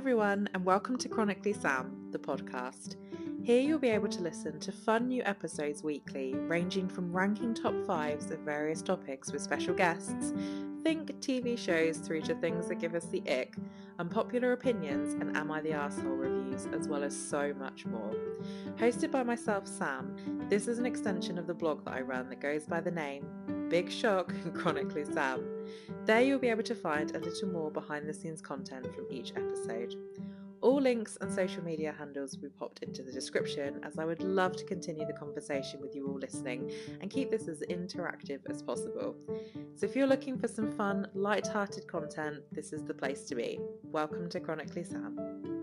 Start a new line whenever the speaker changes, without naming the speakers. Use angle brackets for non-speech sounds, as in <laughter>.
everyone, and welcome to Chronically Sam, the podcast. Here you'll be able to listen to fun new episodes weekly, ranging from ranking top fives of various topics with special guests, think TV shows through to things that give us the ick, unpopular opinions, and Am I the Arsehole reviews, as well as so much more. Hosted by myself, Sam, this is an extension of the blog that I run that goes by the name Big Shock <laughs> Chronically Sam. There you'll be able to find a little more behind the scenes content from each episode. All links and social media handles will be popped into the description as I would love to continue the conversation with you all listening and keep this as interactive as possible. So if you're looking for some fun, light-hearted content, this is the place to be. Welcome to Chronically Sam.